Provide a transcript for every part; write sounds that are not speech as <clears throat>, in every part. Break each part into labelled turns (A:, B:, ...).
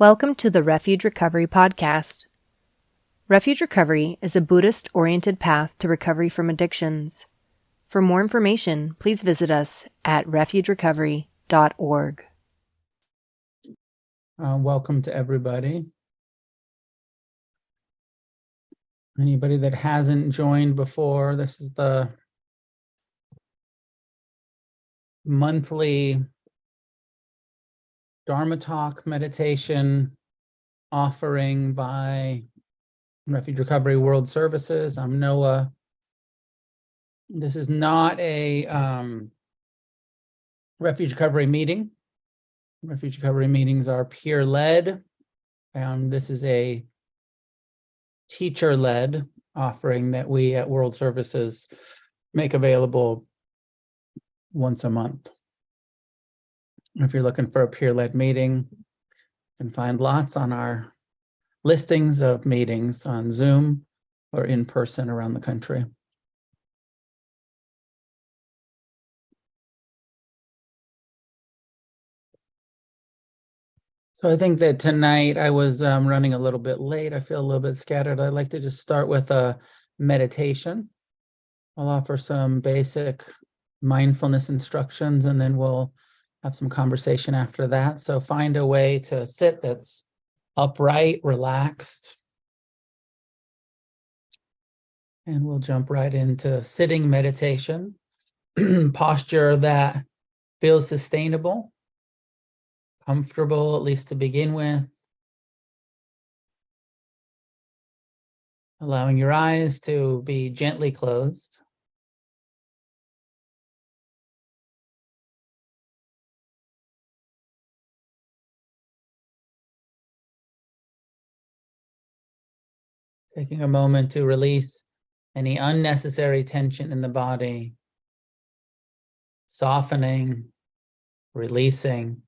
A: Welcome to the Refuge Recovery Podcast. Refuge Recovery is a Buddhist oriented path to recovery from addictions. For more information, please visit us at refugerecovery.org.
B: Uh, welcome to everybody. Anybody that hasn't joined before, this is the monthly Dharma Talk meditation offering by Refuge Recovery World Services. I'm Noah. This is not a um, Refuge Recovery meeting. Refuge Recovery meetings are peer-led. And this is a teacher-led offering that we at World Services make available once a month. If you're looking for a peer-led meeting, you can find lots on our listings of meetings on Zoom or in person around the country. So I think that tonight I was um, running a little bit late. I feel a little bit scattered. I'd like to just start with a meditation. I'll offer some basic mindfulness instructions and then we'll have some conversation after that. So find a way to sit that's upright, relaxed. And we'll jump right into sitting meditation, <clears throat> posture that feels sustainable, comfortable, at least to begin with. Allowing your eyes to be gently closed. Taking a moment to release any unnecessary tension in the body. Softening, releasing.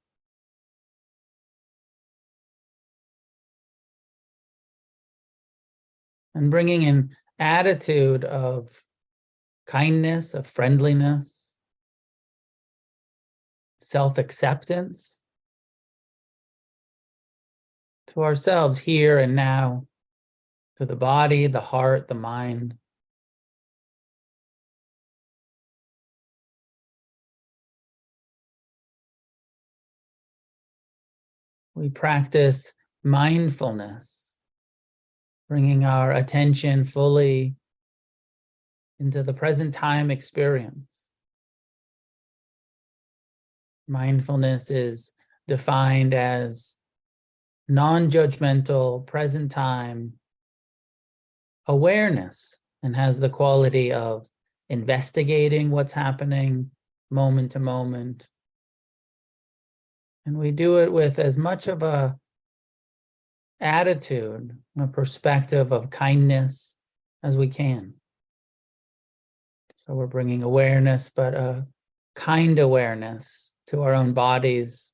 B: And bringing an attitude of kindness, of friendliness, self-acceptance to ourselves here and now to the body, the heart, the mind. We practice mindfulness, bringing our attention fully into the present time experience. Mindfulness is defined as non-judgmental, present time awareness and has the quality of investigating what's happening moment to moment. And we do it with as much of a attitude, a perspective of kindness as we can. So we're bringing awareness, but a kind awareness to our own bodies,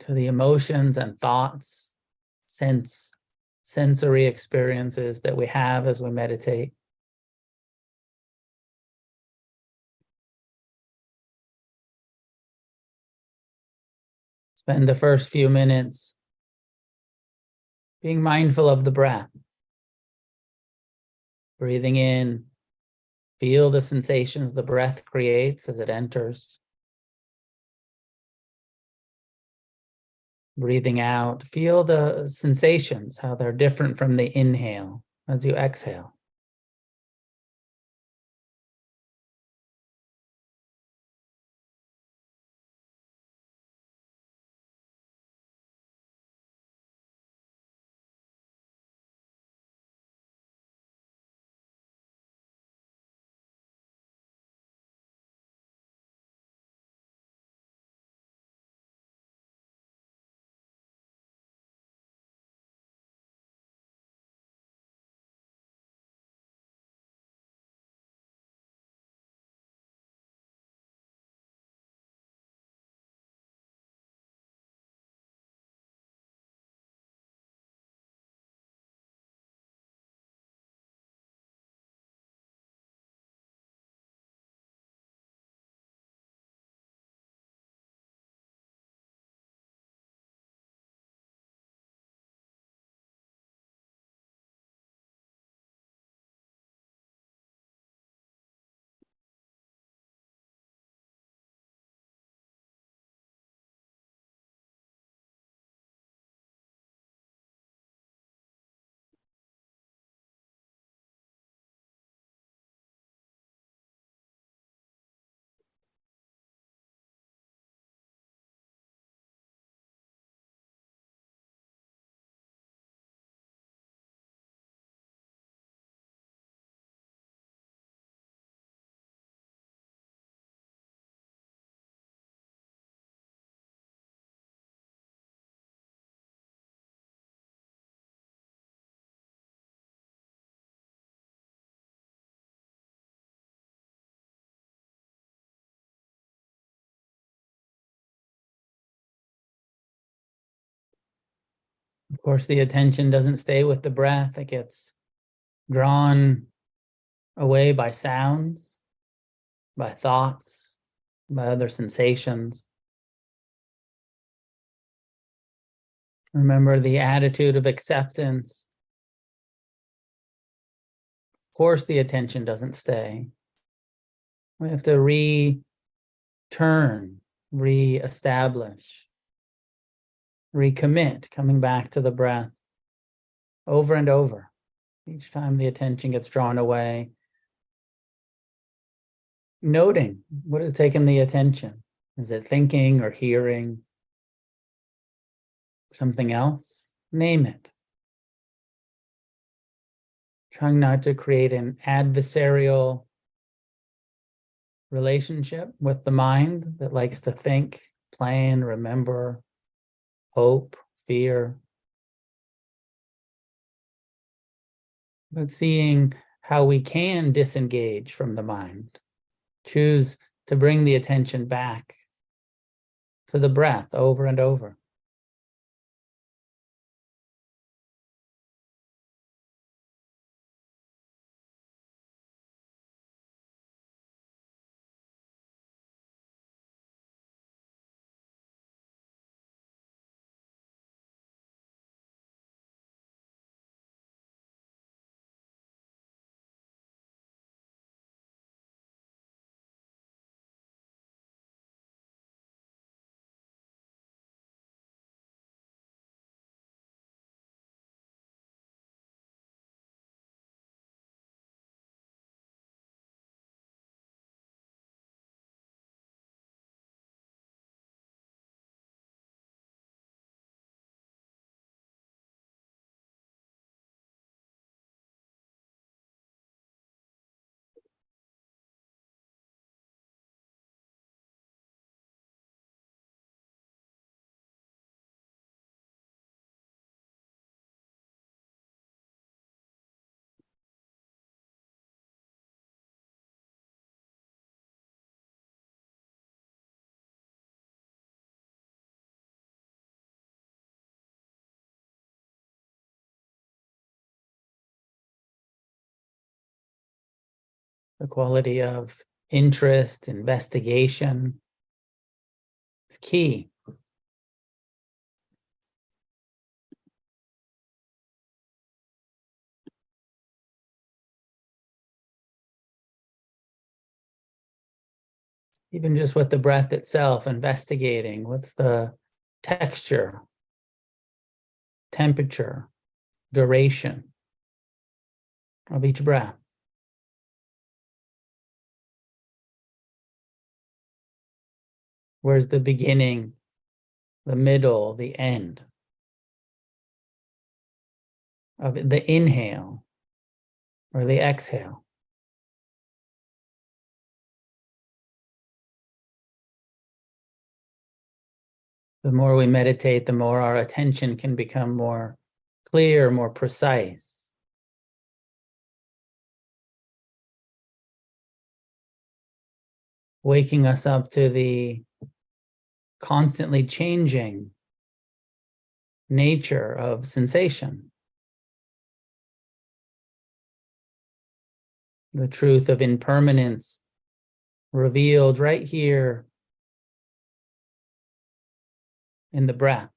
B: to the emotions and thoughts, sense sensory experiences that we have as we meditate. Spend the first few minutes being mindful of the breath. Breathing in, feel the sensations the breath creates as it enters. Breathing out, feel the sensations, how they're different from the inhale as you exhale. Course, the attention doesn't stay with the breath, it gets drawn away by sounds, by thoughts, by other sensations. Remember the attitude of acceptance. Of course, the attention doesn't stay. We have to return, re-establish, recommit, coming back to the breath over and over. Each time the attention gets drawn away, noting what has taken the attention. Is it thinking or hearing? Something else? Name it. Trying not to create an adversarial relationship with the mind that likes to think, plan, remember, hope, fear. But seeing how we can disengage from the mind, choose to bring the attention back to the breath over and over. The quality of interest, investigation is key. Even just with the breath itself, investigating what's the texture, temperature, duration of each breath. Where's the beginning, the middle, the end of the inhale or the exhale? The more we meditate, the more our attention can become more clear, more precise. Waking us up to the constantly changing nature of sensation. The truth of impermanence revealed right here in the breath.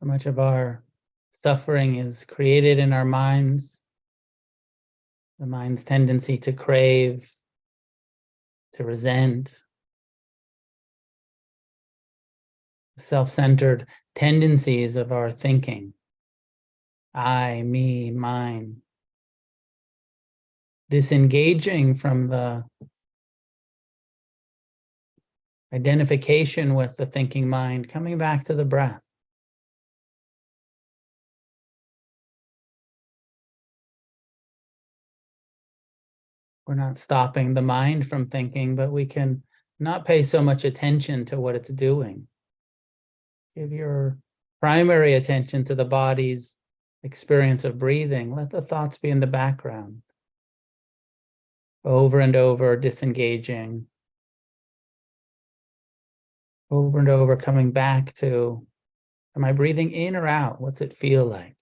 B: So much of our suffering is created in our minds. The mind's tendency to crave, to resent, self centered tendencies of our thinking I, me, mine. Disengaging from the identification with the thinking mind, coming back to the breath. We're not stopping the mind from thinking, but we can not pay so much attention to what it's doing. Give your primary attention to the body's experience of breathing. Let the thoughts be in the background. Over and over, disengaging. Over and over, coming back to Am I breathing in or out? What's it feel like?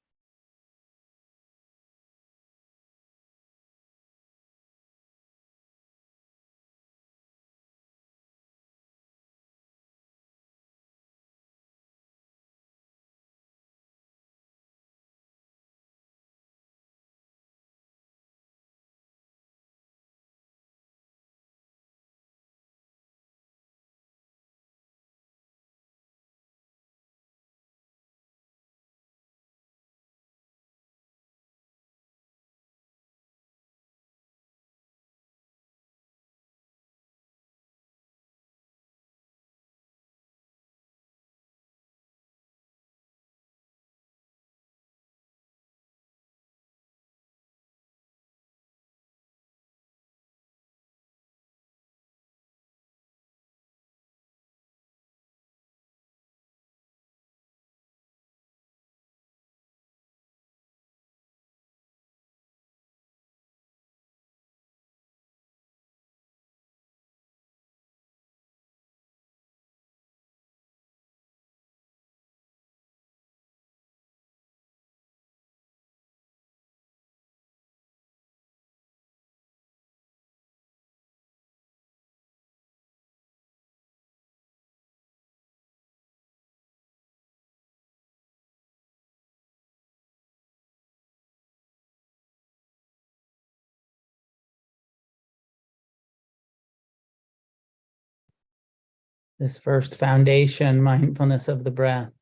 B: This first foundation, mindfulness of the breath,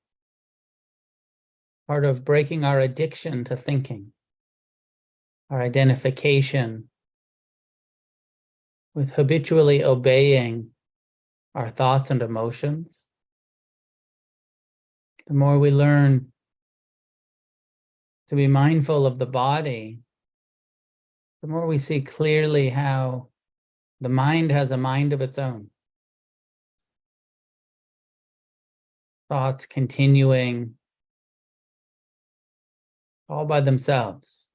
B: part of breaking our addiction to thinking, our identification with habitually obeying our thoughts and emotions. The more we learn to be mindful of the body, the more we see clearly how the mind has a mind of its own. Thoughts continuing all by themselves.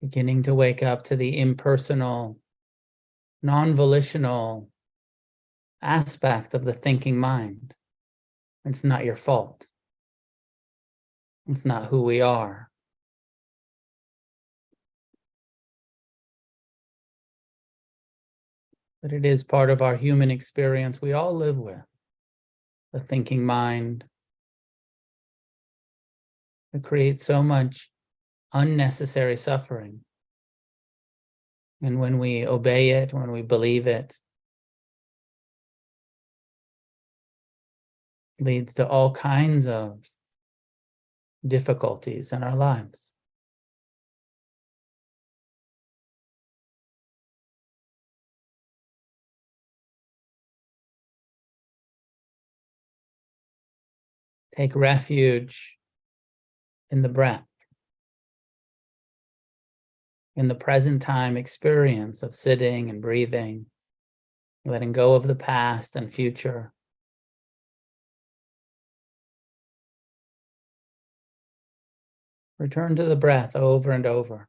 B: Beginning to wake up to the impersonal, non volitional aspect of the thinking mind. It's not your fault. It's not who we are. But it is part of our human experience we all live with the thinking mind that creates so much unnecessary suffering. And when we obey it, when we believe it, leads to all kinds of difficulties in our lives. Take refuge in the breath, in the present time experience of sitting and breathing, letting go of the past and future. Return to the breath over and over.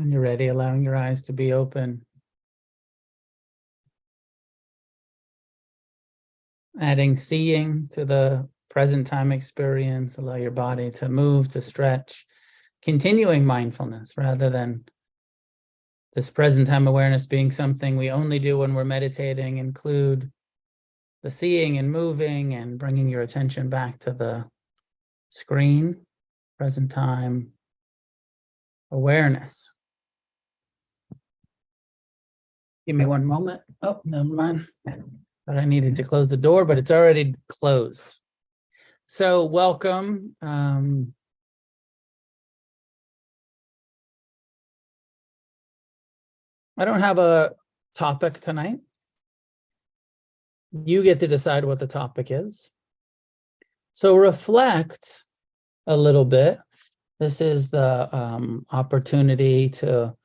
B: When you're ready, allowing your eyes to be open. Adding seeing to the present time experience, allow your body to move, to stretch, continuing mindfulness rather than this present time awareness being something we only do when we're meditating, include the seeing and moving and bringing your attention back to the screen, present time awareness. Give me one moment. Oh, never mind. But I needed to close the door, but it's already closed. So welcome. Um, I don't have a topic tonight. You get to decide what the topic is. So reflect a little bit. This is the um, opportunity to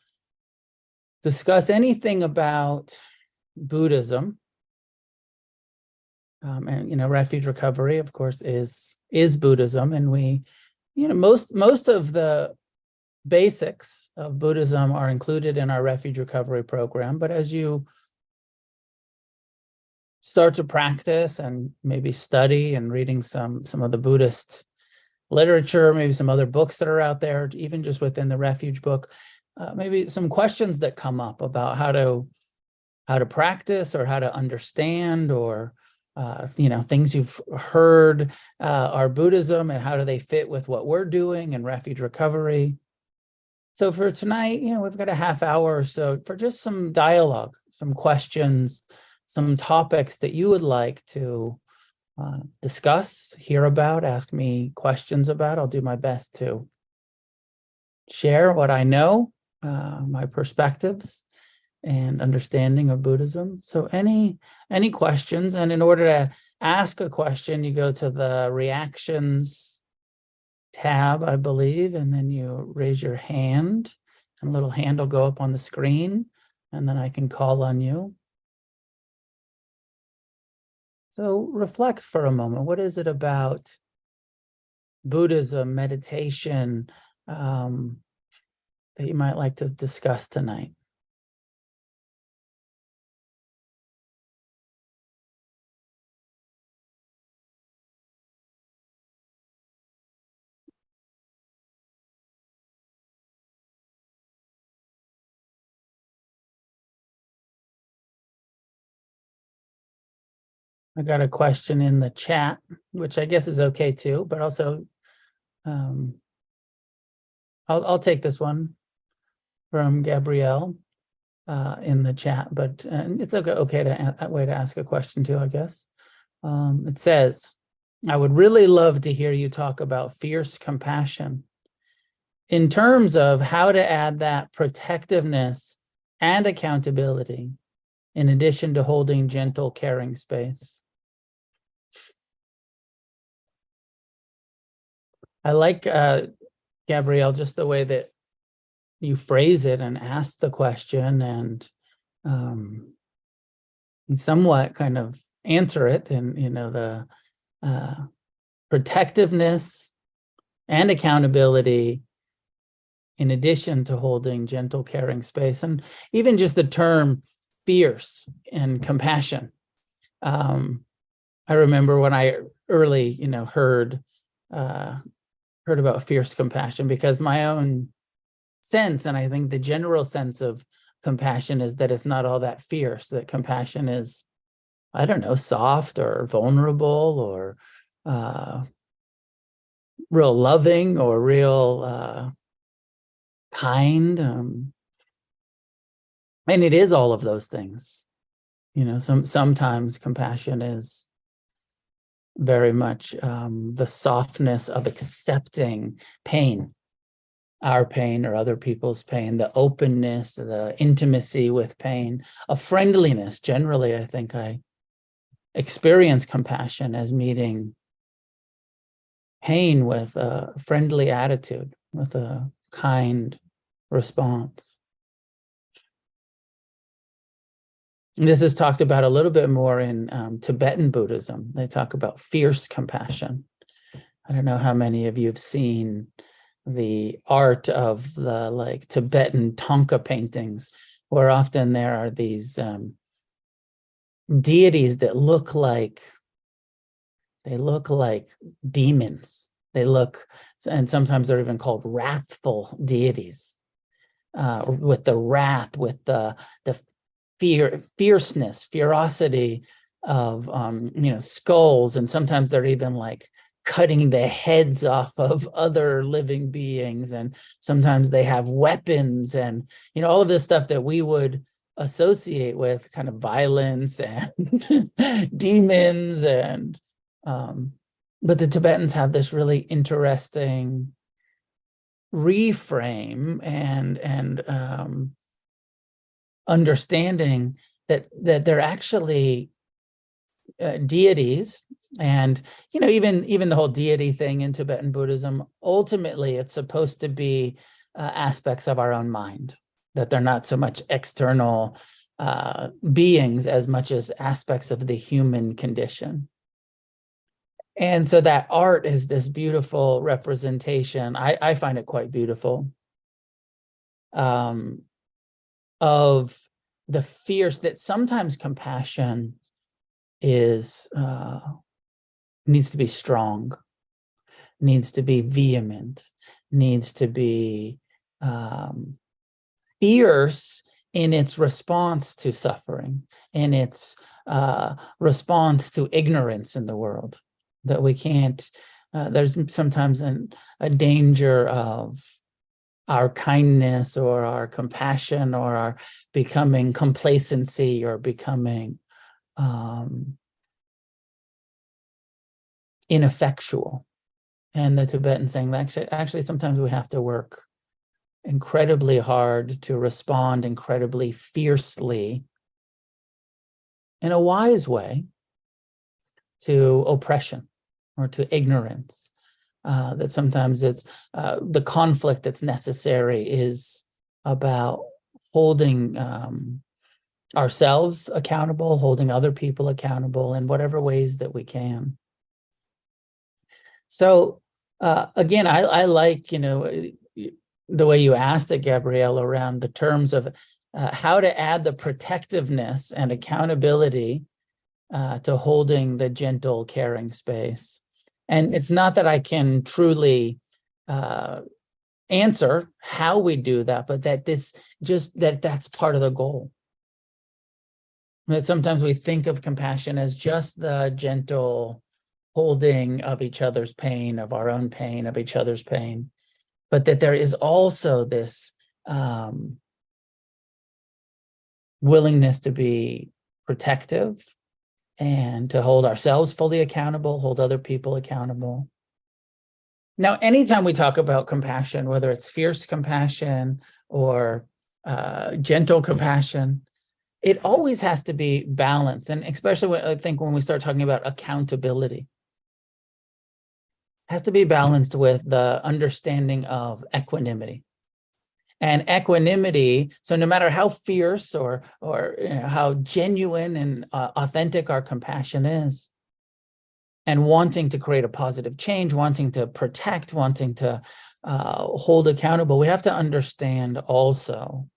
B: discuss anything about Buddhism. Um, and you know, refuge recovery, of course, is is Buddhism, and we, you know, most most of the basics of Buddhism are included in our refuge recovery program. But as you start to practice and maybe study and reading some some of the Buddhist literature, maybe some other books that are out there, even just within the refuge book, uh, maybe some questions that come up about how to how to practice or how to understand or uh, you know things you've heard uh, are Buddhism and how do they fit with what we're doing and refuge recovery. So for tonight, you know, we've got a half hour or so for just some dialogue, some questions, some topics that you would like to uh, discuss, hear about, ask me questions about. I'll do my best to share what I know, uh, my perspectives and understanding of Buddhism. So any any questions, and in order to ask a question, you go to the reactions tab, I believe, and then you raise your hand and a little hand will go up on the screen and then I can call on you. So reflect for a moment. What is it about Buddhism, meditation, um, that you might like to discuss tonight? I got a question in the chat, which I guess is okay too, but also um, I'll, I'll take this one from Gabrielle uh, in the chat, but it's okay, okay to a way to ask a question too, I guess. Um, it says, I would really love to hear you talk about fierce compassion in terms of how to add that protectiveness and accountability in addition to holding gentle, caring space. I like uh, Gabrielle just the way that you phrase it and ask the question and um, somewhat kind of answer it and you know the uh, protectiveness and accountability in addition to holding gentle caring space and even just the term fierce and compassion. Um, i remember when i early you know heard uh, heard about fierce compassion because my own sense, and I think the general sense of compassion is that it's not all that fierce, that compassion is, I don't know, soft or vulnerable or uh, real loving or real uh, kind. Um, and it is all of those things. You know, some sometimes compassion is very much um, the softness of accepting pain, our pain or other people's pain, the openness, the intimacy with pain, a friendliness. Generally, I think I experience compassion as meeting pain with a friendly attitude, with a kind response. This is talked about a little bit more in um, Tibetan Buddhism. They talk about fierce compassion. I don't know how many of you have seen the art of the like Tibetan Thangka paintings, where often there are these um, deities that look like they look like demons. They look, and sometimes they're even called wrathful deities, uh, with the wrath, with the the fear, fierceness, ferocity of um, you know skulls, and sometimes they're even like cutting the heads off of other living beings, and sometimes they have weapons, and you know all of this stuff that we would associate with kind of violence and <laughs> demons and um, but the Tibetans have this really interesting reframe and and um, understanding that that they're actually uh, deities and you know even even the whole deity thing in tibetan buddhism ultimately it's supposed to be uh, aspects of our own mind that they're not so much external uh, beings as much as aspects of the human condition. And so that art is this beautiful representation i, I find it quite beautiful um, of the fierce that sometimes compassion is uh, needs to be strong needs to be vehement needs to be um, fierce in its response to suffering in its uh, response to ignorance in the world that we can't uh, there's sometimes an, a danger of our kindness or our compassion or our becoming complacency or becoming um, ineffectual. And the Tibetan saying actually, actually, sometimes we have to work incredibly hard to respond incredibly fiercely in a wise way to oppression or to ignorance uh, that sometimes it's uh, the conflict that's necessary is about holding um, ourselves accountable, holding other people accountable in whatever ways that we can. So uh, again, I, I like you know the way you asked it, Gabrielle, around the terms of uh, how to add the protectiveness and accountability uh, to holding the gentle, caring space. And it's not that i can truly uh, answer how we do that but that this just that that's part of the goal. That sometimes we think of compassion as just the gentle holding of each other's pain of our own pain of each other's pain but that there is also this um, willingness to be protective and to hold ourselves fully accountable, hold other people accountable. Now, anytime we talk about compassion, whether it's fierce compassion or uh, gentle compassion, it always has to be balanced. And especially when, I think when we start talking about accountability, has to be balanced with the understanding of equanimity. And equanimity so no matter how fierce or or you know, how genuine and uh, authentic our compassion is and wanting to create a positive change wanting to protect wanting to uh, hold accountable we have to understand also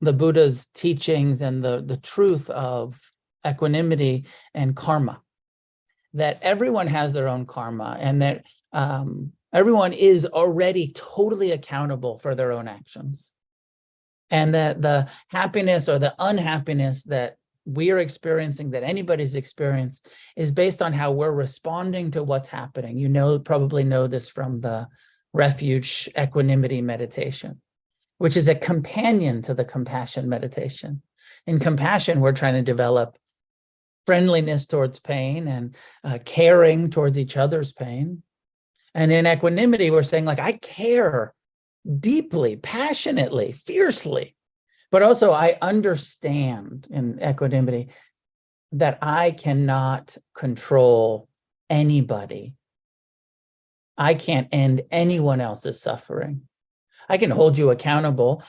B: the buddha's teachings and the the truth of equanimity and karma that everyone has their own karma and that um, everyone is already totally accountable for their own actions. And that the happiness or the unhappiness that we are experiencing that anybody's experienced is based on how we're responding to what's happening. You know probably know this from the refuge equanimity meditation which is a companion to the compassion meditation. In compassion we're trying to develop friendliness towards pain and uh, caring towards each other's pain and in equanimity, we're saying, like, I care deeply, passionately, fiercely, but also I understand in equanimity that I cannot control anybody. I can't end anyone else's suffering. I can hold you accountable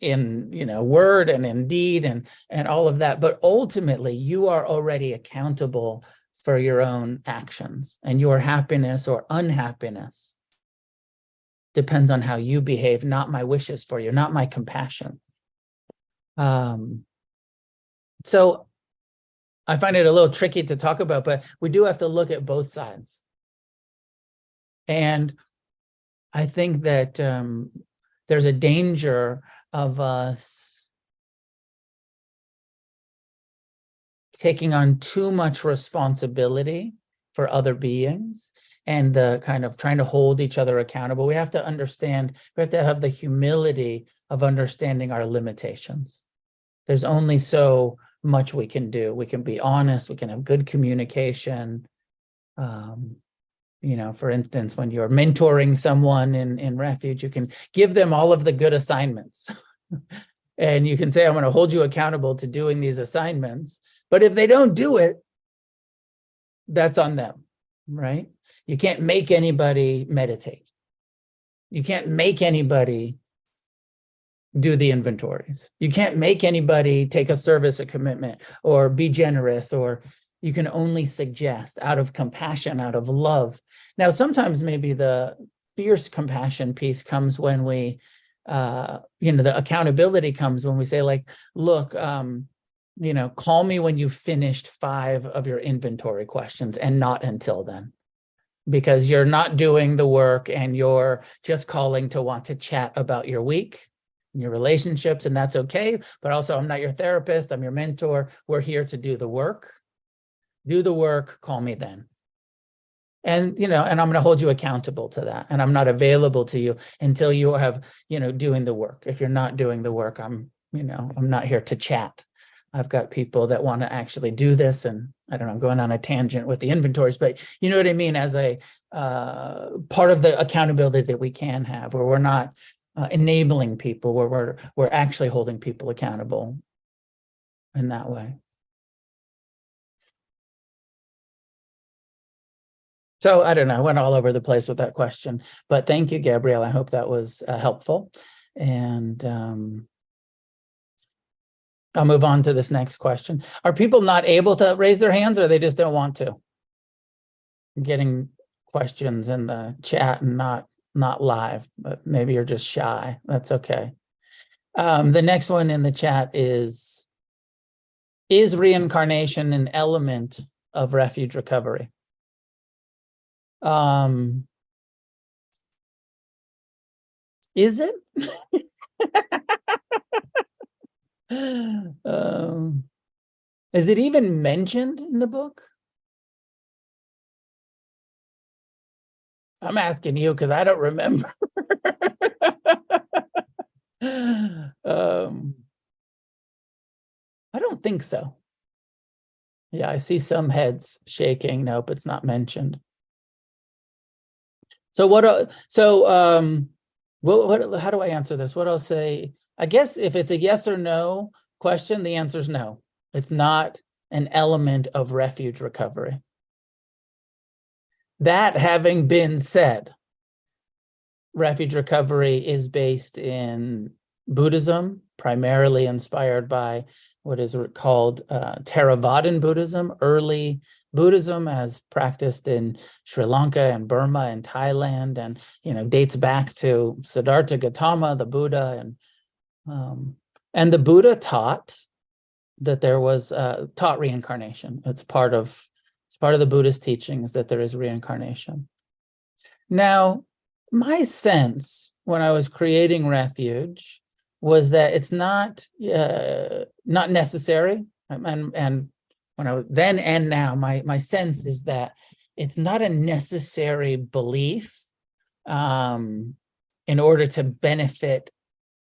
B: in you know word and in deed and and all of that but ultimately you are already accountable for your own actions and your happiness or unhappiness depends on how you behave, not my wishes for you, not my compassion. Um, so I find it a little tricky to talk about, but we do have to look at both sides. And I think that um, there's a danger of us taking on too much responsibility for other beings and the kind of trying to hold each other accountable. We have to understand, we have to have the humility of understanding our limitations. There's only so much we can do. We can be honest, we can have good communication. Um, you know, for instance, when you're mentoring someone in, in refuge, you can give them all of the good assignments. <laughs> and you can say, I'm going to hold you accountable to doing these assignments. But if they don't do it, that's on them, right? You can't make anybody meditate. You can't make anybody do the inventories. You can't make anybody take a service, a commitment, or be generous, or you can only suggest out of compassion, out of love. Now, sometimes maybe the fierce compassion piece comes when we, uh, you know, the accountability comes when we say, like, look, um, you know, call me when you've finished five of your inventory questions and not until then because you're not doing the work and you're just calling to want to chat about your week your relationships and that's okay but also i'm not your therapist i'm your mentor we're here to do the work do the work call me then. And you know and i'm going to hold you accountable to that and i'm not available to you until you have you know doing the work. If you're not doing the work i'm you know i'm not here to chat. I've got people that want to actually do this and i don't know i'm going on a tangent with the inventories but you know what i mean? As a uh, part of the accountability that we can have where we're not uh, enabling people where we're we're actually holding people accountable in that way so i don't know i went all over the place with that question but thank you gabrielle i hope that was uh, helpful and um, i'll move on to this next question are people not able to raise their hands or they just don't want to I'm getting questions in the chat and not not live, but maybe you're just shy. That's okay. Um, the next one in the chat is Is reincarnation an element of refuge recovery? Um, is it? <laughs> um, is it even mentioned in the book? I'm asking you because I don't remember. <laughs> um, I don't think so. Yeah, I see some heads shaking. Nope, it's not mentioned. So what? So um, what, what? How do I answer this? What I'll say? I guess if it's a yes or no question, the answer is no. It's not an element of refuge recovery. That having been said, refuge recovery is based in Buddhism, primarily inspired by what is called uh, Theravadan Buddhism, early Buddhism as practiced in Sri Lanka and Burma and Thailand, and you know dates back to Siddhartha Gautama, the Buddha, and um, and the Buddha taught that there was uh, taught reincarnation. It's part of it's part of the Buddhist teachings that there is reincarnation. Now, my sense when I was creating refuge was that it's not uh, not necessary, and and when I was then and now, my my sense is that it's not a necessary belief um, in order to benefit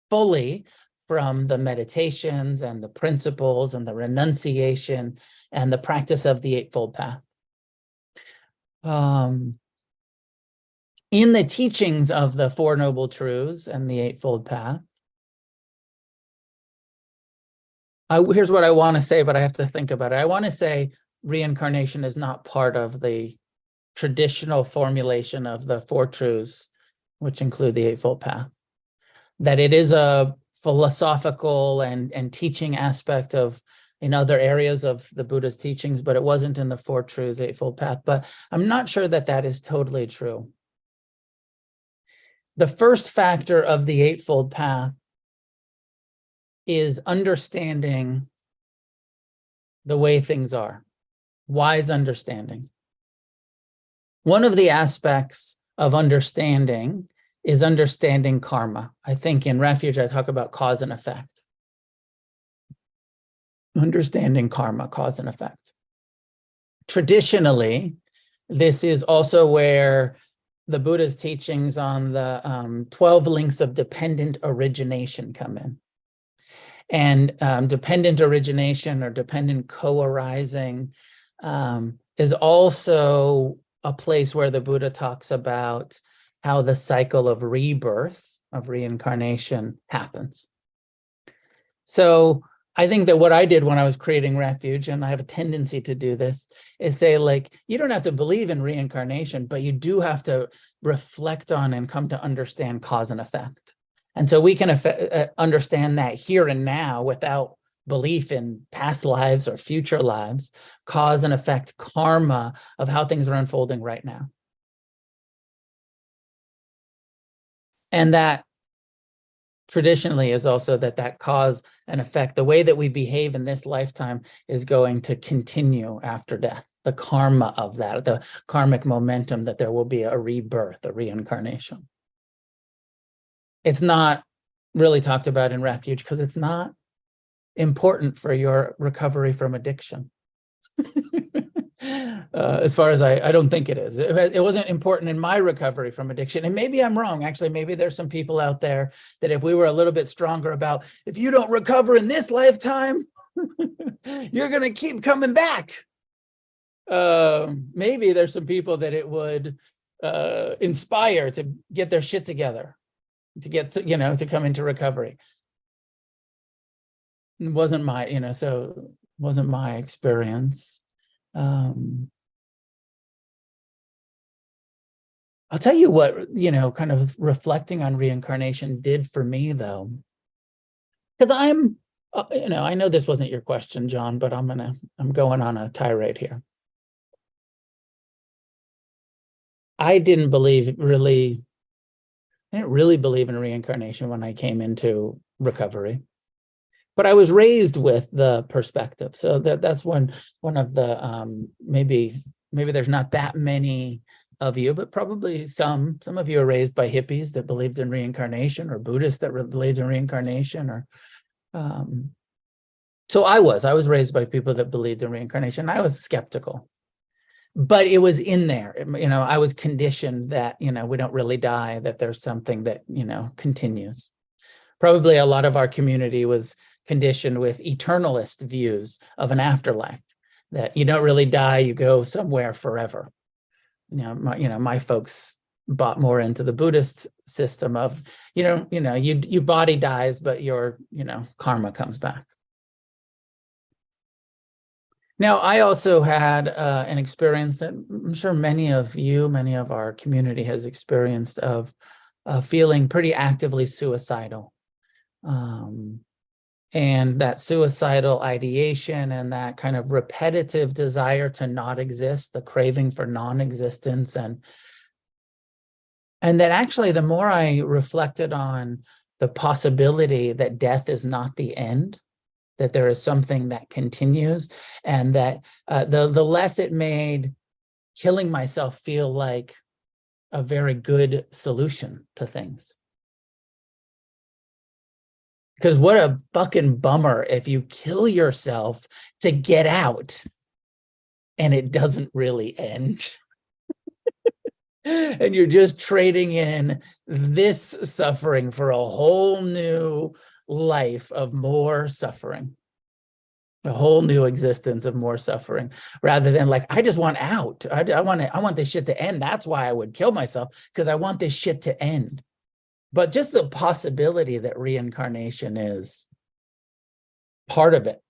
B: fully from the meditations and the principles and the renunciation and the practice of the Eightfold Path. Um, in the teachings of the Four Noble Truths and the Eightfold Path, I, here's what I want to say, but I have to think about it. I want to say reincarnation is not part of the traditional formulation of the Four Truths, which include the Eightfold Path. That it is a philosophical and, and teaching aspect of in other areas of the Buddha's teachings, but it wasn't in the Four Truths, Eightfold Path. But I'm not sure that that is totally true. the first factor of the Eightfold Path is understanding the way things are, wise understanding. One of the aspects of understanding is understanding karma. I think in Refuge, I talk about cause and effect. Understanding karma, cause and effect. Traditionally, this is also where the Buddha's teachings on the um, 12 links of dependent origination come in. And um, dependent origination or dependent co arising um, is also a place where the Buddha talks about how the cycle of rebirth, of reincarnation happens. So I think that what I did when I was creating refuge, and I have a tendency to do this, is say, like, you don't have to believe in reincarnation, but you do have to reflect on and come to understand cause and effect. And so we can uh, understand that here and now without belief in past lives or future lives, cause and effect karma of how things are unfolding right now. And that traditionally is also that that cause and effect, the way that we behave in this lifetime is going to continue after death. The karma of that, the karmic momentum that there will be a rebirth, a reincarnation it's not really talked about in refuge because it's not important for your recovery from addiction. <laughs> uh, as far as I, I don't think it is. It, it, wasn't important in my recovery from addiction. And maybe I'm wrong. Actually, maybe there's some people out there that if we were a little bit stronger about if you don't recover in this lifetime, <laughs> you're going to keep coming back. Uh, maybe there's some people that it would uh, inspire to get their shit together to get you know to come into recovery. It wasn't my you know so wasn't my experience. Um i'll tell you what you know kind of reflecting on reincarnation did for me though. Because i'm uh, you know i know this wasn't your question john but i'm gonna i'm going on a tirade here. I didn't believe really I didn't really believe in reincarnation when I came into recovery, but I was raised with the perspective. So that that's one one of the um, maybe maybe there's not that many of you, but probably some. Some of you are raised by hippies that believed in reincarnation, or Buddhists that believed in reincarnation, or um, so I was. I was raised by people that believed in reincarnation. I was skeptical but it was in there um, you know i was conditioned that you know we don't really die that there's something that you know continues. Probably a lot of our community was conditioned with eternalist views of an afterlife that you don't really die you go somewhere forever. You know my, you know my folks bought more into the buddhist system of you know you know you your body dies but your you know karma comes back now, I also had uh, an experience that I'm sure many of you, many of our community has experienced of uh, feeling pretty actively suicidal. Um, and that suicidal ideation and that kind of repetitive desire to not exist, the craving for non-existence and and that actually the more I reflected on the possibility that death is not the end, that there is something that continues and that uh, the the less it made killing myself feel like a very good solution to things. Because what a fucking bummer if you kill yourself to get out and it doesn't really end. <laughs> And you're just trading in this suffering for a whole new life of more suffering. A whole new existence of more suffering rather than like i just want out. I, I want to, i want this shit to end. That's why i would kill myself because i want this shit to end. But just the possibility that reincarnation is part of it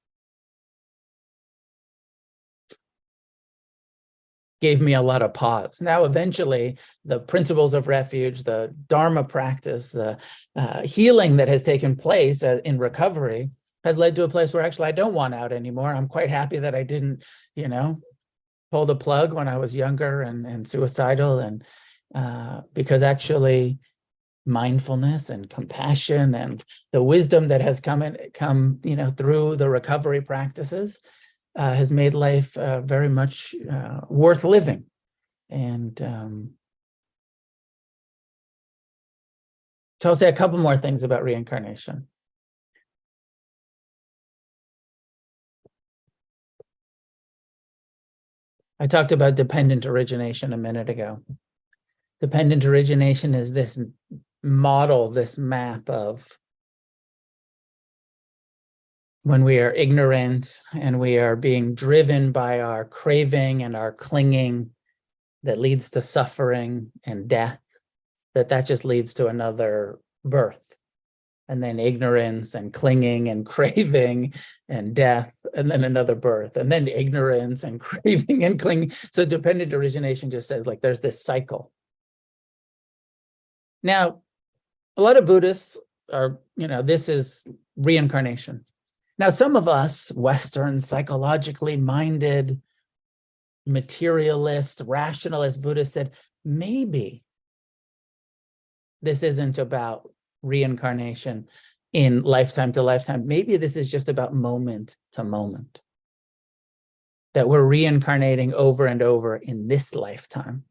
B: gave me a lot of pause. Now, eventually, the principles of refuge, the Dharma practice, the uh, healing that has taken place uh, in recovery has led to a place where actually I don't want out anymore. I'm quite happy that I didn't, you know, pull the plug when I was younger and, and suicidal. And uh, because actually, mindfulness and compassion and the wisdom that has come in come you know through the recovery practices uh, has made life uh, very much uh, worth living. And um, so i'll say a couple more things about reincarnation. I talked about dependent origination a minute ago. Dependent origination is this model, this map of when we are ignorant and we are being driven by our craving and our clinging that leads to suffering and death, that that just leads to another birth. And then ignorance and clinging and <laughs> craving and death, and then another birth, and then ignorance and <laughs> craving and clinging. So dependent origination just says like there's this cycle now, a lot of Buddhists are, you know, this is reincarnation. Now, some of us, Western, psychologically minded, materialist, rationalist Buddhists said, maybe this isn't about reincarnation in lifetime to lifetime. Maybe this is just about moment to moment. That we're reincarnating over and over in this lifetime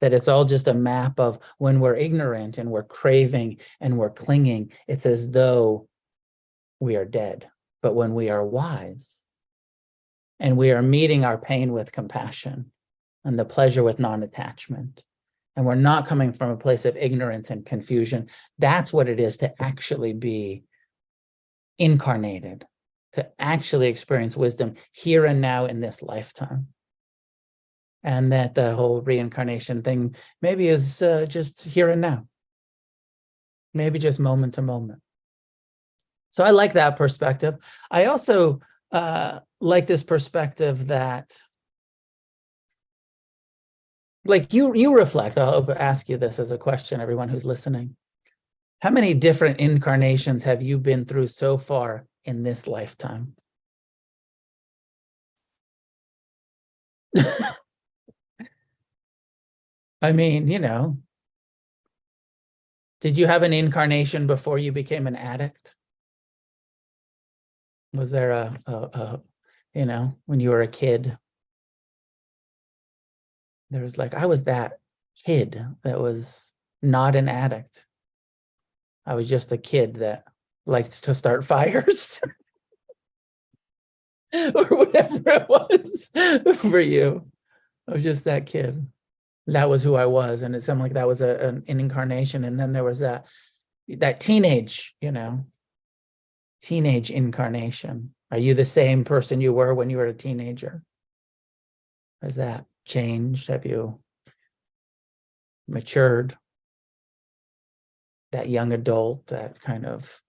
B: that it's all just a map of when we're ignorant and we're craving and we're clinging, it's as though we are dead. But when we are wise and we are meeting our pain with compassion and the pleasure with non attachment, and we're not coming from a place of ignorance and confusion, that's what it is to actually be incarnated, to actually experience wisdom here and now in this lifetime. And that the whole reincarnation thing maybe is uh, just here and now. Maybe just moment to moment so i like that perspective. I also uh, like this perspective that like you you reflect. I'll ask you this as a question everyone who's listening. How many different incarnations have you been through so far in this lifetime? <laughs> I mean, you know, did you have an incarnation before you became an addict? Was there a, a, a, you know, when you were a kid? There was like, I was that kid that was not an addict. I was just a kid that liked to start <laughs> fires or whatever it was for you. I was just that kid that was who I was, and it seemed like that was a, an, an incarnation. And then there was that that teenage, you know, teenage incarnation. Are you the same person you were when you were a teenager? Has that changed? Have you matured? That young adult, that kind of,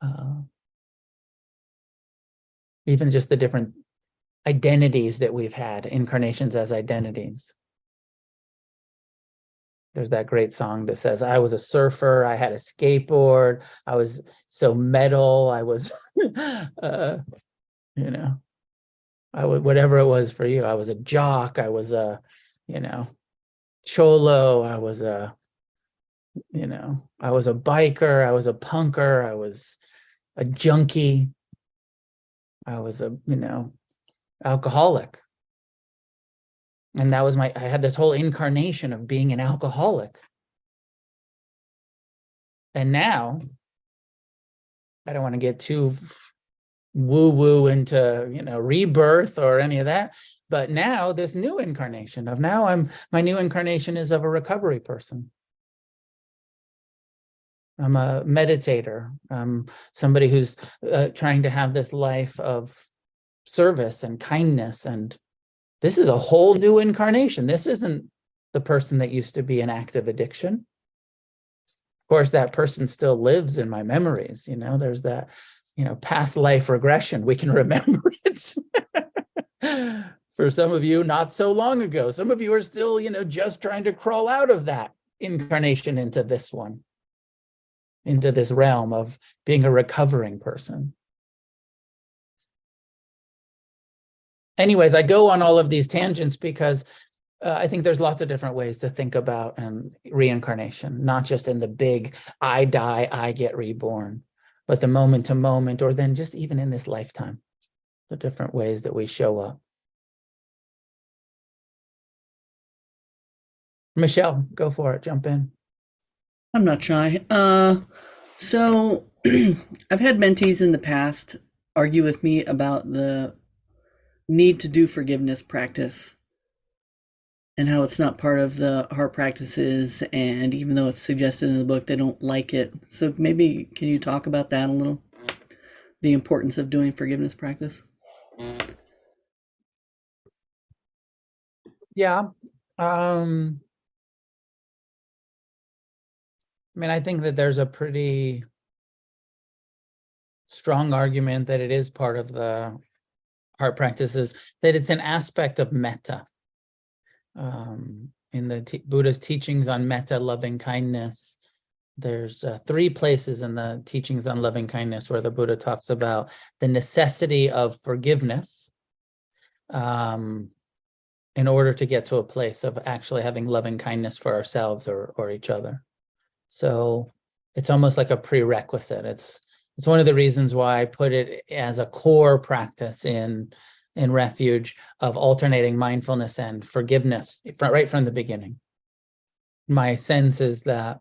B: uh, even just the different identities that we've had, incarnations as identities. There's that great song that says, I was a surfer, I had a skateboard, I was so metal, I was, <laughs> uh, you know, I would, whatever it was for you. I was a jock, I was a, you know, cholo, I was a, you know, I was a biker, I was a punker, I was a junkie, I was a, you know, alcoholic and that was my i had this whole incarnation of being an alcoholic. And now i don't want to get too woo woo into you know rebirth or any of that but now this new incarnation of now i'm my new incarnation is of a recovery person. I'm a meditator. I'm somebody who's uh, trying to have this life of service and kindness and this is a whole new incarnation. This isn't the person that used to be an active addiction. Of course, that person still lives in my memories. You know, there's that, you know, past life regression. We can <laughs> remember it. For some of you, not so long ago. Some of you are still, you know, just trying to crawl out of that incarnation into this one, into this realm of being a recovering person. Anyways, I go on all of these tangents because uh, I think there's lots of different ways to think about and reincarnation, not just in the big I die, I get reborn, but the moment to moment, or then just even in this lifetime, the different ways that we show up. Michelle, go for it. Jump in.
C: I'm not shy. Uh, so <clears throat> I've had mentees in the past argue with me about the need to do forgiveness practice and how it's not part of the heart practices and even though it's suggested in the book they don't like it so maybe can you talk about that a little the importance of doing forgiveness practice
B: Yeah. Um, I mean, I think that there's a pretty strong argument that it is part of the practices, that it's an aspect of metta. Um, in the Buddha's teachings on metta, loving kindness, there's uh, three places in the teachings on loving kindness where the Buddha talks about the necessity of forgiveness. Um, in order to get to a place of actually having loving kindness for ourselves or or each other. So it's almost like a prerequisite. It's it's one of the reasons why I put it as a core practice in in refuge of alternating mindfulness and forgiveness right from the beginning. My sense is that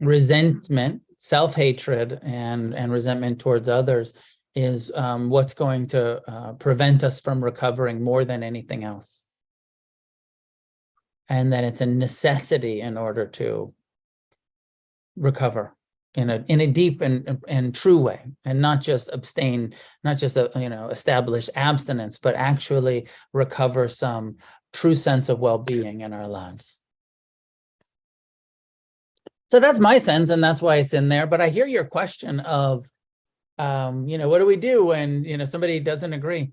B: resentment, self-hatred, and and resentment towards others is um, what's going to uh, prevent us from recovering more than anything else. And that it's a necessity in order to recover in a in a deep and and true way, and not just abstain, not just uh, you know establish abstinence, but actually recover some true sense of well-being in our lives. So that's my sense, and that's why it's in there. But I hear your question of um, you know, what do we do when, you know, somebody doesn't agree?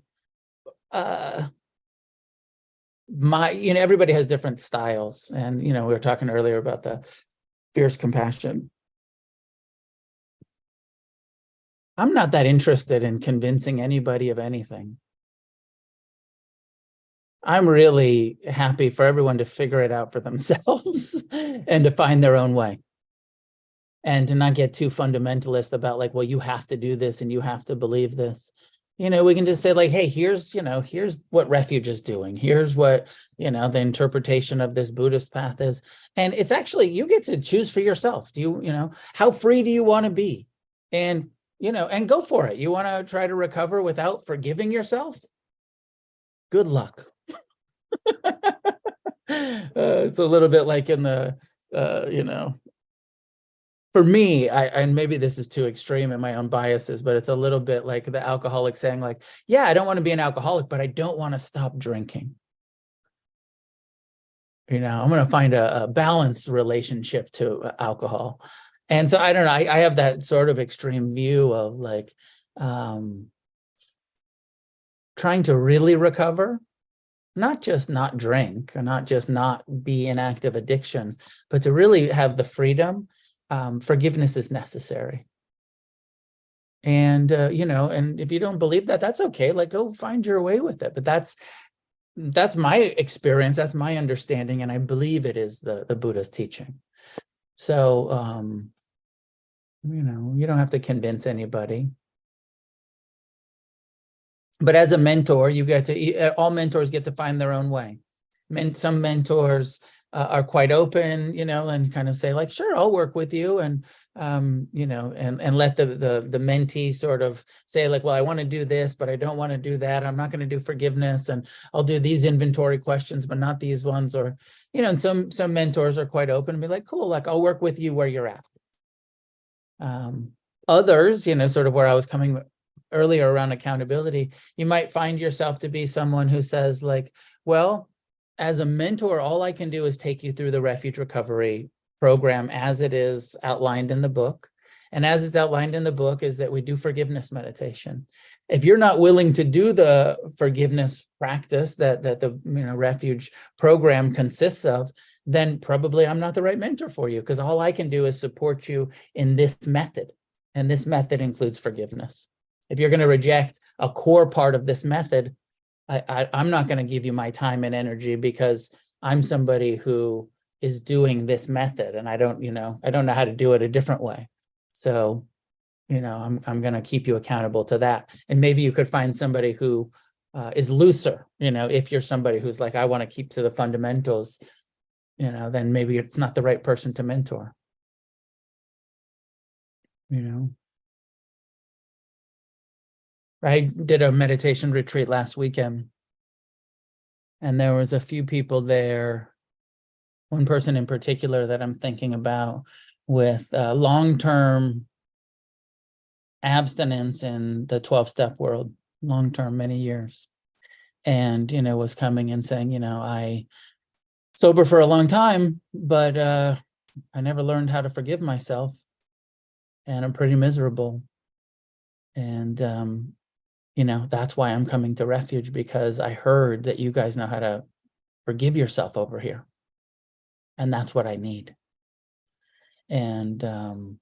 B: Uh, my, you know, everybody has different styles. And, you know, we were talking earlier about the fierce compassion. I'm not that interested in convincing anybody of anything. I'm really happy for everyone to figure it out for themselves <laughs> and to find their own way and to not get too fundamentalist about like well you have to do this and you have to believe this you know we can just say like hey here's you know here's what refuge is doing. Here's what you know the interpretation of this buddhist path is. And it's actually you get to choose for yourself. Do you you know how free do you want to be? And you know and go for it. You want to try to recover without forgiving yourself? Good luck. <laughs> Uh, it's a little bit like in the uh, you know for me, I and maybe this is too extreme in my own biases, but it's a little bit like the alcoholic saying, like, yeah, I don't want to be an alcoholic, but I don't want to stop drinking. You know, I'm going to find a, a balanced relationship to uh, alcohol. And so I don't know, I, I have that sort of extreme view of like um trying to really recover, not just not drink or not just not be in active addiction, but to really have the freedom um, forgiveness is necessary. And uh, you know, and if you don't believe that, that's okay. Like, go find your way with it. But that's that's my experience. That's my understanding, and I believe it is the the Buddha's teaching. So, um, you know, you don't have to convince anybody. But as a mentor, you get to all mentors get to find their own way. Some mentors uh, are quite open, you know, and kind of say like, sure, I'll work with you, and um, you know, and and let the the the mentee sort of say like, well, I want to do this, but I don't want to do that. I'm not going to do forgiveness, and I'll do these inventory questions, but not these ones, or you know, and some some mentors are quite open and be like, cool, like I'll work with you where you're at. Um, others, you know, sort of where I was coming earlier around accountability, you might find yourself to be someone who says like, well as a mentor, all I can do is take you through the refuge recovery program as it is outlined in the book. And as it's outlined in the book, is that we do forgiveness meditation. If you're not willing to do the forgiveness practice that that the you know refuge program consists of, then probably I'm not the right mentor for you because all I can do is support you in this method. And this method includes forgiveness. If you're going to reject a core part of this method, I, I I'm not going to give you my time and energy because I'm somebody who is doing this method and I don't, you know, I don't know how to do it a different way. So, you know, I'm I'm going to keep you accountable to that. And maybe you could find somebody who uh, is looser, you know, if you're somebody who's like, I want to keep to the fundamentals, you know, then maybe it's not the right person to mentor. You know. I did a meditation retreat last weekend. And there was a few people there, one person in particular that I'm thinking about with uh, long-term abstinence in the 12-step world, long-term, many years. And, you know, was coming and saying, you know, I sober for a long time, but uh, I never learned how to forgive myself. And I'm pretty miserable. And um, you know, that's why I'm coming to refuge because I heard that you guys know how to forgive yourself over here. And that's what I need. And, um,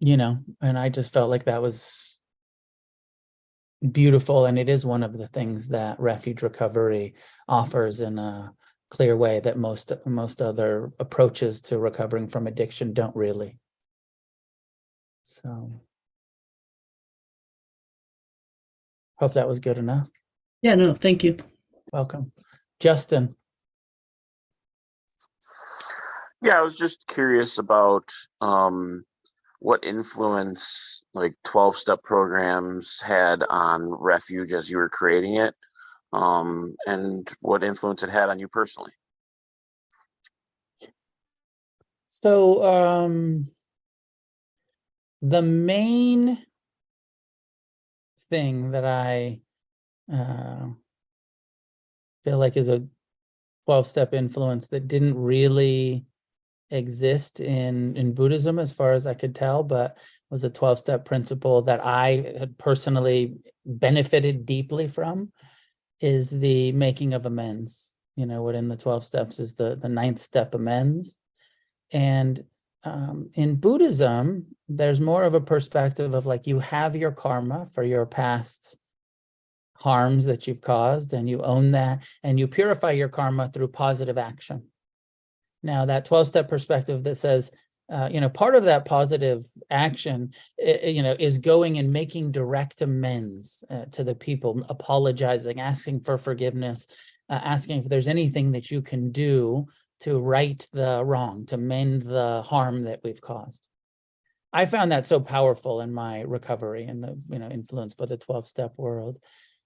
B: you know, and I just felt like that was beautiful. And it is one of the things that refuge recovery offers in a clear way that most, most other approaches to recovering from addiction don't really. So. Hope that was good enough.
C: Yeah, no, thank you.
B: Welcome. Justin,
D: Yeah, I was just curious about um, what influence like 12 step programs had on Refuge as you were creating it, um, and what influence it had on you personally.
B: so um the main thing that I uh feel like is a 12-step influence that didn't really exist in in Buddhism as far as I could tell, but was a 12-step principle that I had personally benefited deeply from is the making of amends. You know, what in the 12 steps is the the ninth step amends. And um, in Buddhism, there's more of a perspective of like you have your karma for your past harms that you've caused, and you own that, and you purify your karma through positive action. Now, that 12 step perspective that says, uh, you know, part of that positive action, you know, is going and making direct amends uh, to the people, apologizing, asking for forgiveness, uh, asking if there's anything that you can do to right the wrong, to mend the harm that we've caused. I found that so powerful in my recovery and the, you know, influenced by the 12 step world.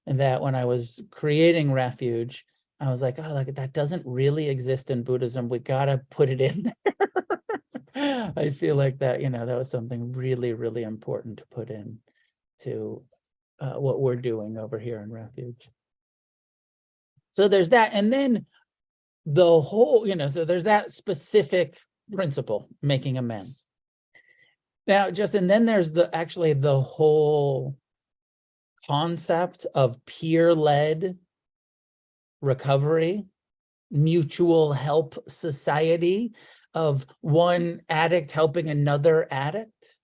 B: And that when I was creating refuge, I was like, oh, like that doesn't really exist in Buddhism. We gotta put it in there. <laughs> I feel like that, you know, that was something really, really important to put in to uh, what we're doing over here in refuge. So there's that, and then the whole, you know, so there's that specific principle, making amends. Now, Justin, then there's the actually the whole concept of peer-led recovery, mutual help society of one addict helping another addict,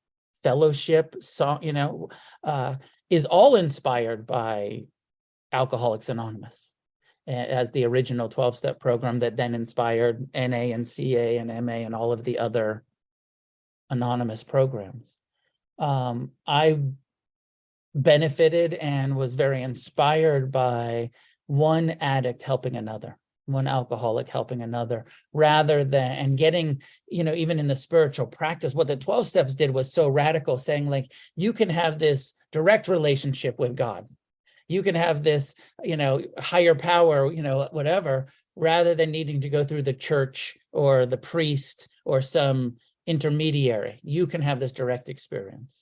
B: fellowship, so, you know, uh, is all inspired by Alcoholics Anonymous as the original 12 step program that then inspired NA and CA and MA and all of the other anonymous programs. Um, I benefited and was very inspired by one addict helping another, one alcoholic helping another, rather than and getting, you know, even in the spiritual practice, what the 12 steps did was so radical, saying, like, you can have this direct relationship with God. You can have this, you know, higher power, you know, whatever, rather than needing to go through the church or the priest or some intermediary. You can have this direct experience.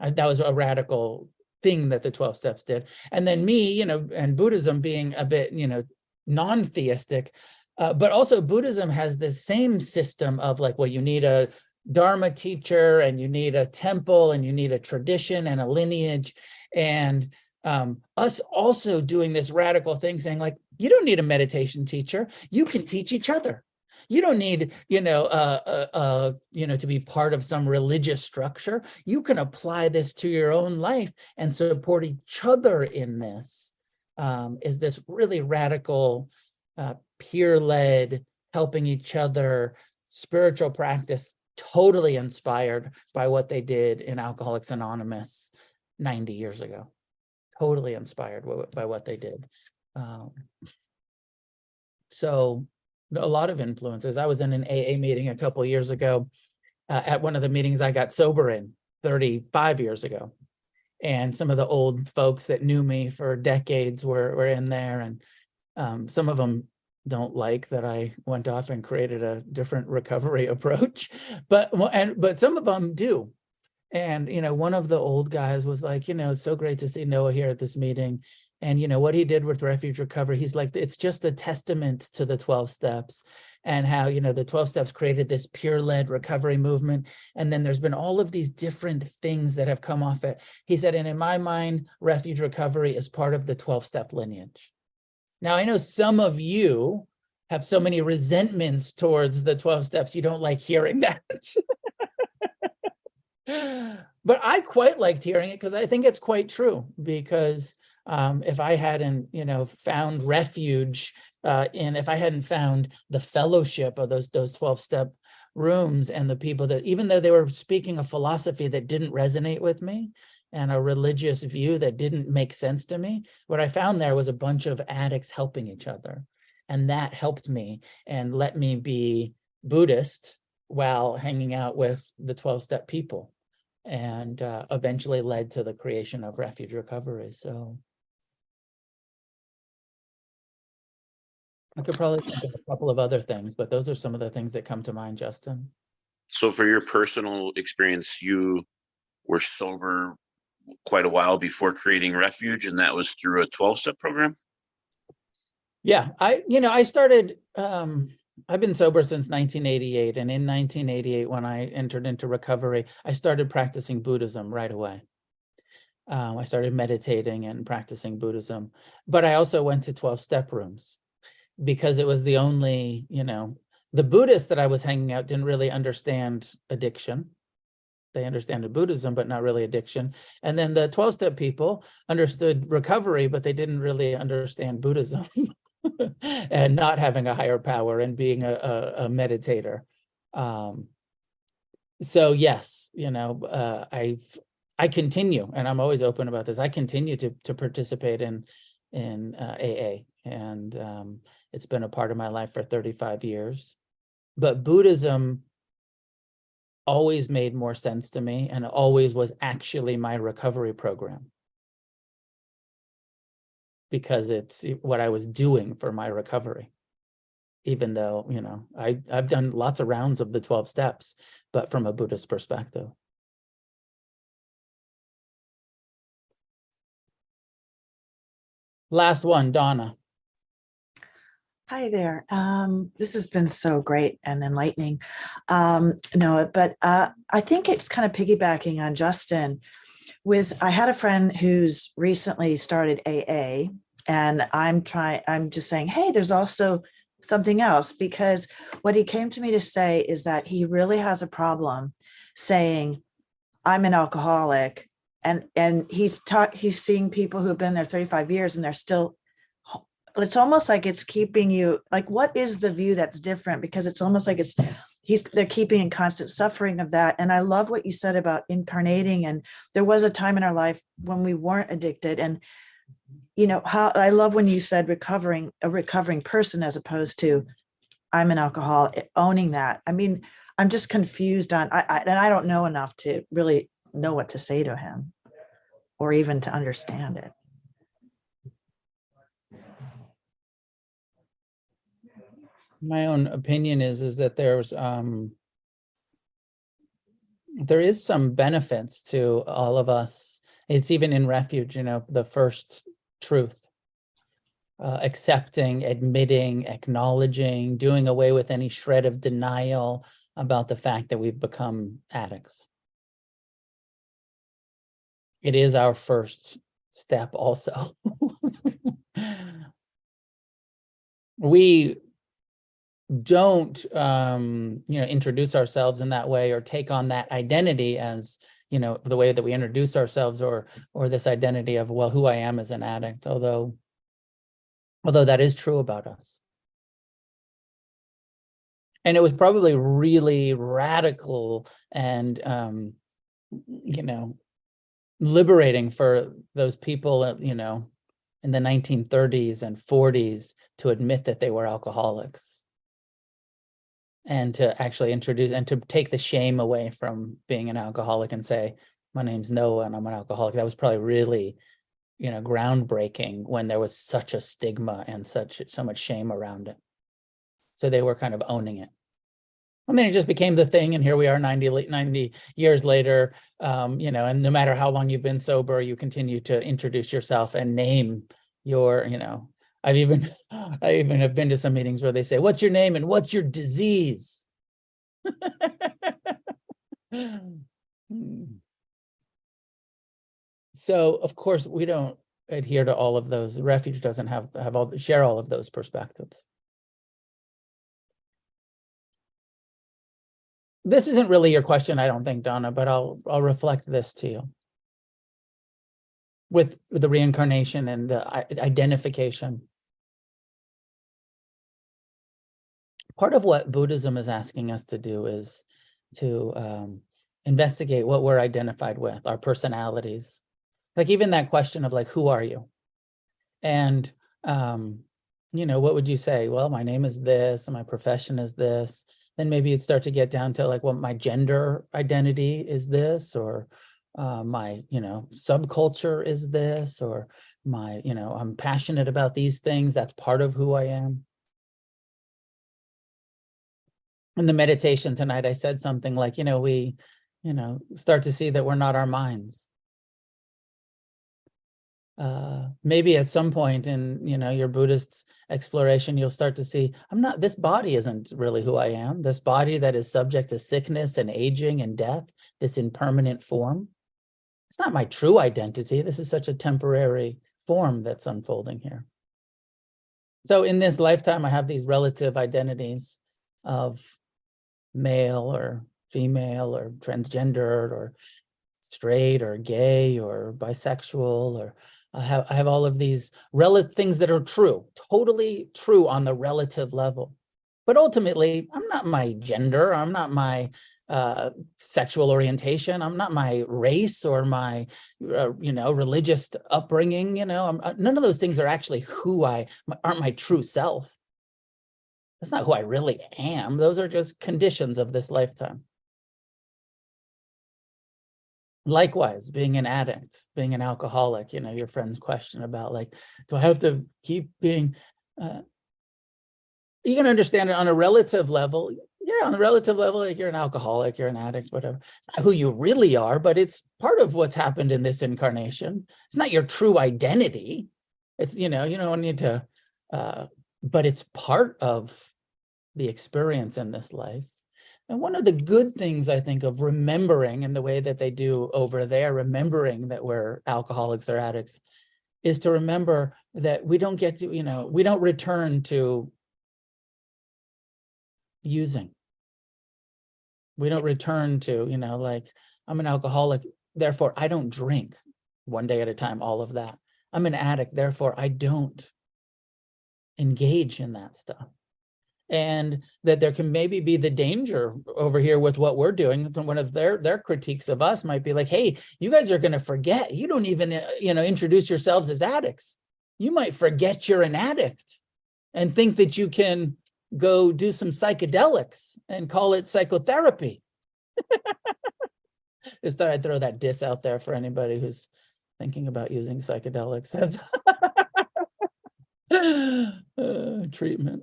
B: That was a radical thing that the 12 steps did. And then me, you know, and Buddhism being a bit, you know, non-theistic, uh, but also Buddhism has the same system of like, well, you need a Dharma teacher and you need a temple and you need a tradition and a lineage. And um, us also doing this radical thing saying like, you don't need a meditation teacher. You can teach each other. You don't need, you know, uh, uh, uh, you know, to be part of some religious structure. You can apply this to your own life and support each other in this. Um, is this really radical, uh, peer-led, helping each other, spiritual practice, totally inspired by what they did in Alcoholics Anonymous 90 years ago. Totally inspired by what they did. Um, so a lot of influences. I was in an AA meeting a couple years ago. Uh, at one of the meetings I got sober in 35 years ago. And some of the old folks that knew me for decades were were in there. And um, some of them don't like that I went off and created a different recovery <laughs> approach. But well, and but some of them do. And you know, one of the old guys was like, you know, it's so great to see Noah here at this meeting. And you know what he did with refuge recovery he's like it's just a testament to the 12 steps and how you know the 12 steps created this peer led recovery movement. And then there's been all of these different things that have come off it. He said and in my mind refuge recovery is part of the 12 step lineage. Now i know some of you have so many resentments towards the 12 steps you don't like hearing <laughs> that but i quite liked hearing it because i think it's quite true because um, if I hadn't, you know, found refuge uh, in, if I hadn't found the fellowship of those those twelve step rooms and the people that, even though they were speaking a philosophy that didn't resonate with me and a religious view that didn't make sense to me, what I found there was a bunch of addicts helping each other, and that helped me and let me be Buddhist while hanging out with the twelve step people and uh, eventually led to the creation of refuge recovery so I could probably think of a couple of other things, but those are some of the things that come to mind, Justin.
D: So for your personal experience, you were sober quite a while before creating Refuge, and that was through a 12 step program?
B: Yeah, I, you know, I started, um, I've been sober since 1988. And in 1988, when I entered into recovery, I started practicing Buddhism right away. Um, I started meditating and practicing Buddhism, but I also went to 12 step rooms because it was the only, you know, the Buddhists that I was hanging out didn't really understand addiction. They understood Buddhism, but not really addiction. And then the 12 step people understood recovery, but they didn't really understand Buddhism <laughs> <laughs> and not having a higher power and being a, a, a meditator. Um, so yes, you know, uh, I've I continue, and I'm always open about this. I continue to to participate in in uh, AA, and um, it's been a part of my life for 35 years. But Buddhism always made more sense to me and always was actually my recovery program because it's what I was doing for my recovery. Even though, you know, I, I've done lots of rounds of the 12 steps, but from a Buddhist perspective. Last one, Donna.
E: Hi there. Um, this has been so great and enlightening. Um, no, but uh, I think it's kind of piggybacking on Justin. With I had a friend who's recently started AA, and I'm trying. I'm just saying, hey, there's also something else because what he came to me to say is that he really has a problem saying, I'm an alcoholic, and and he's taught he's seeing people who've been there 35 years and they're still it's almost like it's keeping you like what is the view that's different because it's almost like it's he's they're keeping in constant suffering of that. And i love what you said about incarnating. And there was a time in our life when we weren't addicted. And you know how i love when you said recovering a recovering person as opposed to i'm an alcoholic eh, owning that. I mean i'm just confused on I, I and i don't know enough to really know what to say to him or even to understand it
B: my own opinion is is that there's um there is some benefits to all of us. It's even in refuge you know the first truth. Uh, accepting admitting acknowledging doing away with any shred of denial about the fact that we've become addicts. It is our first step also. <laughs> We don't um you know introduce ourselves in that way or take on that identity as you know the way that we introduce ourselves or or this identity of well who i am as an addict although although that is true about us. And it was probably really radical and um you know liberating for those people uh, you know in the 1930s and 40s to admit that they were alcoholics and to actually introduce and to take the shame away from being an alcoholic and say my name's noah and i'm an alcoholic. That was probably really you know groundbreaking when there was such a stigma and such so much shame around it. So they were kind of owning it. And then it just became the thing and here we are 90 late 90 years later um, you know and no matter how long you've been sober you continue to introduce yourself and name your you know i've even <laughs> i even have been to some meetings where they say what's your name and what's your disease? <laughs> So of course we don't adhere to all of those. Refuge doesn't have have all share all of those perspectives. This isn't really your question, I don't think, Donna, but I'll I'll reflect this to you. With, the reincarnation and the identification. Part of what Buddhism is asking us to do is to um, investigate what we're identified with, our personalities. Like even that question of like, who are you? And um, you know, what would you say? Well, my name is this, and my profession is this then maybe you'd start to get down to like, well, my gender identity is this, or uh, my, you know, subculture is this, or my, you know, I'm passionate about these things. That's part of who I am. In the meditation tonight, I said something like, you know, we, you know, start to see that we're not our minds. Uh, maybe at some point in you know your buddhist exploration you'll start to see i'm not this body isn't really who i am this body that is subject to sickness and aging and death this impermanent form it's not my true identity. This is such a temporary form that's unfolding here. So in this lifetime i have these relative identities of male or female or transgendered or straight or gay or bisexual or I have I have all of these relative things that are true, totally true on the relative level. But ultimately, I'm not my gender, I'm not my uh, sexual orientation, I'm not my race or my uh, you know religious upbringing. You know, I'm, uh, none of those things are actually who I aren't my true self. That's not who I really am. Those are just conditions of this lifetime. Likewise, being an addict, being an alcoholic, you know, your friend's question about like, do I have to keep being, uh, you can understand it on a relative level. Yeah, on a relative level, like you're an alcoholic, you're an addict, whatever. It's not who you really are, but it's part of what's happened in this incarnation. It's not your true identity. It's, you know, you don't need to, uh, but it's part of the experience in this life. And one of the good things I think of remembering in the way that they do over there, remembering that we're alcoholics or addicts, is to remember that we don't get to, you know, we don't return to using. We don't return to, you know, like I'm an alcoholic, therefore I don't drink one day at a time, all of that. I'm an addict, therefore I don't engage in that stuff. And that there can maybe be the danger over here with what we're doing one of their their critiques of us might be like hey you guys are going to forget. You don't even uh, you know introduce yourselves as addicts. You might forget you're an addict and think that you can go do some psychedelics and call it psychotherapy <laughs> just thought i'd throw that diss out there for anybody who's thinking about using psychedelics as uh, <laughs> treatment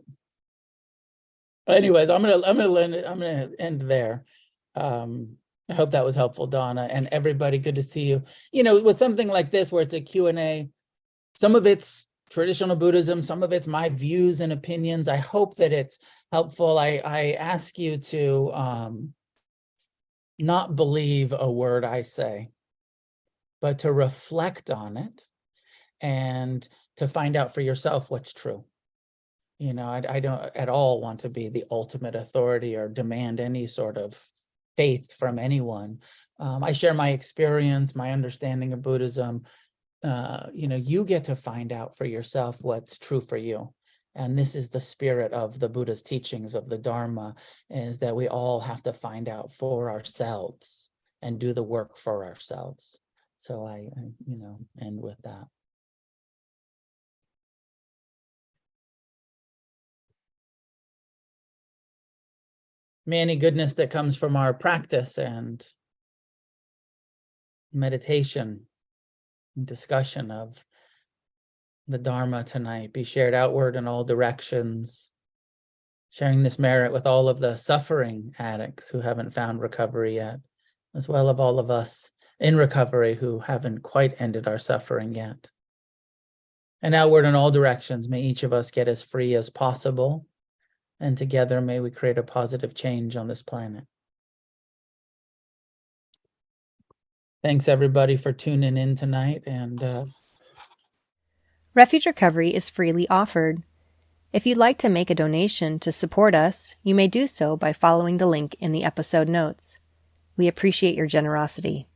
B: anyways, I'm gonna I'm gonna end I'm gonna end there. Um, I hope that was helpful, Donna, and everybody. Good to see you. You know, with something like this where it's a Q and A, some of it's traditional Buddhism, some of it's my views and opinions. I hope that it's helpful. I I ask you to um, not believe a word I say, but to reflect on it and to find out for yourself what's true You know, I, I don't at all want to be the ultimate authority or demand any sort of faith from anyone. Um, I share my experience, my understanding of Buddhism. Uh, you know, you get to find out for yourself what's true for you. And this is the spirit of the Buddha's teachings of the Dharma is that we all have to find out for ourselves and do the work for ourselves. So I, I you know, end with that. May any goodness that comes from our practice and meditation discussion of the Dharma tonight be shared outward in all directions, sharing this merit with all of the suffering addicts who haven't found recovery yet, as well as all of us in recovery who haven't quite ended our suffering yet. And outward in all directions, may each of us get as free as possible and together may we create a positive change on this planet. Thanks everybody for tuning in tonight and uh,
A: Refuge Recovery is freely offered. If you'd like to make a donation to support us, you may do so by following the link in the episode notes. We appreciate your generosity.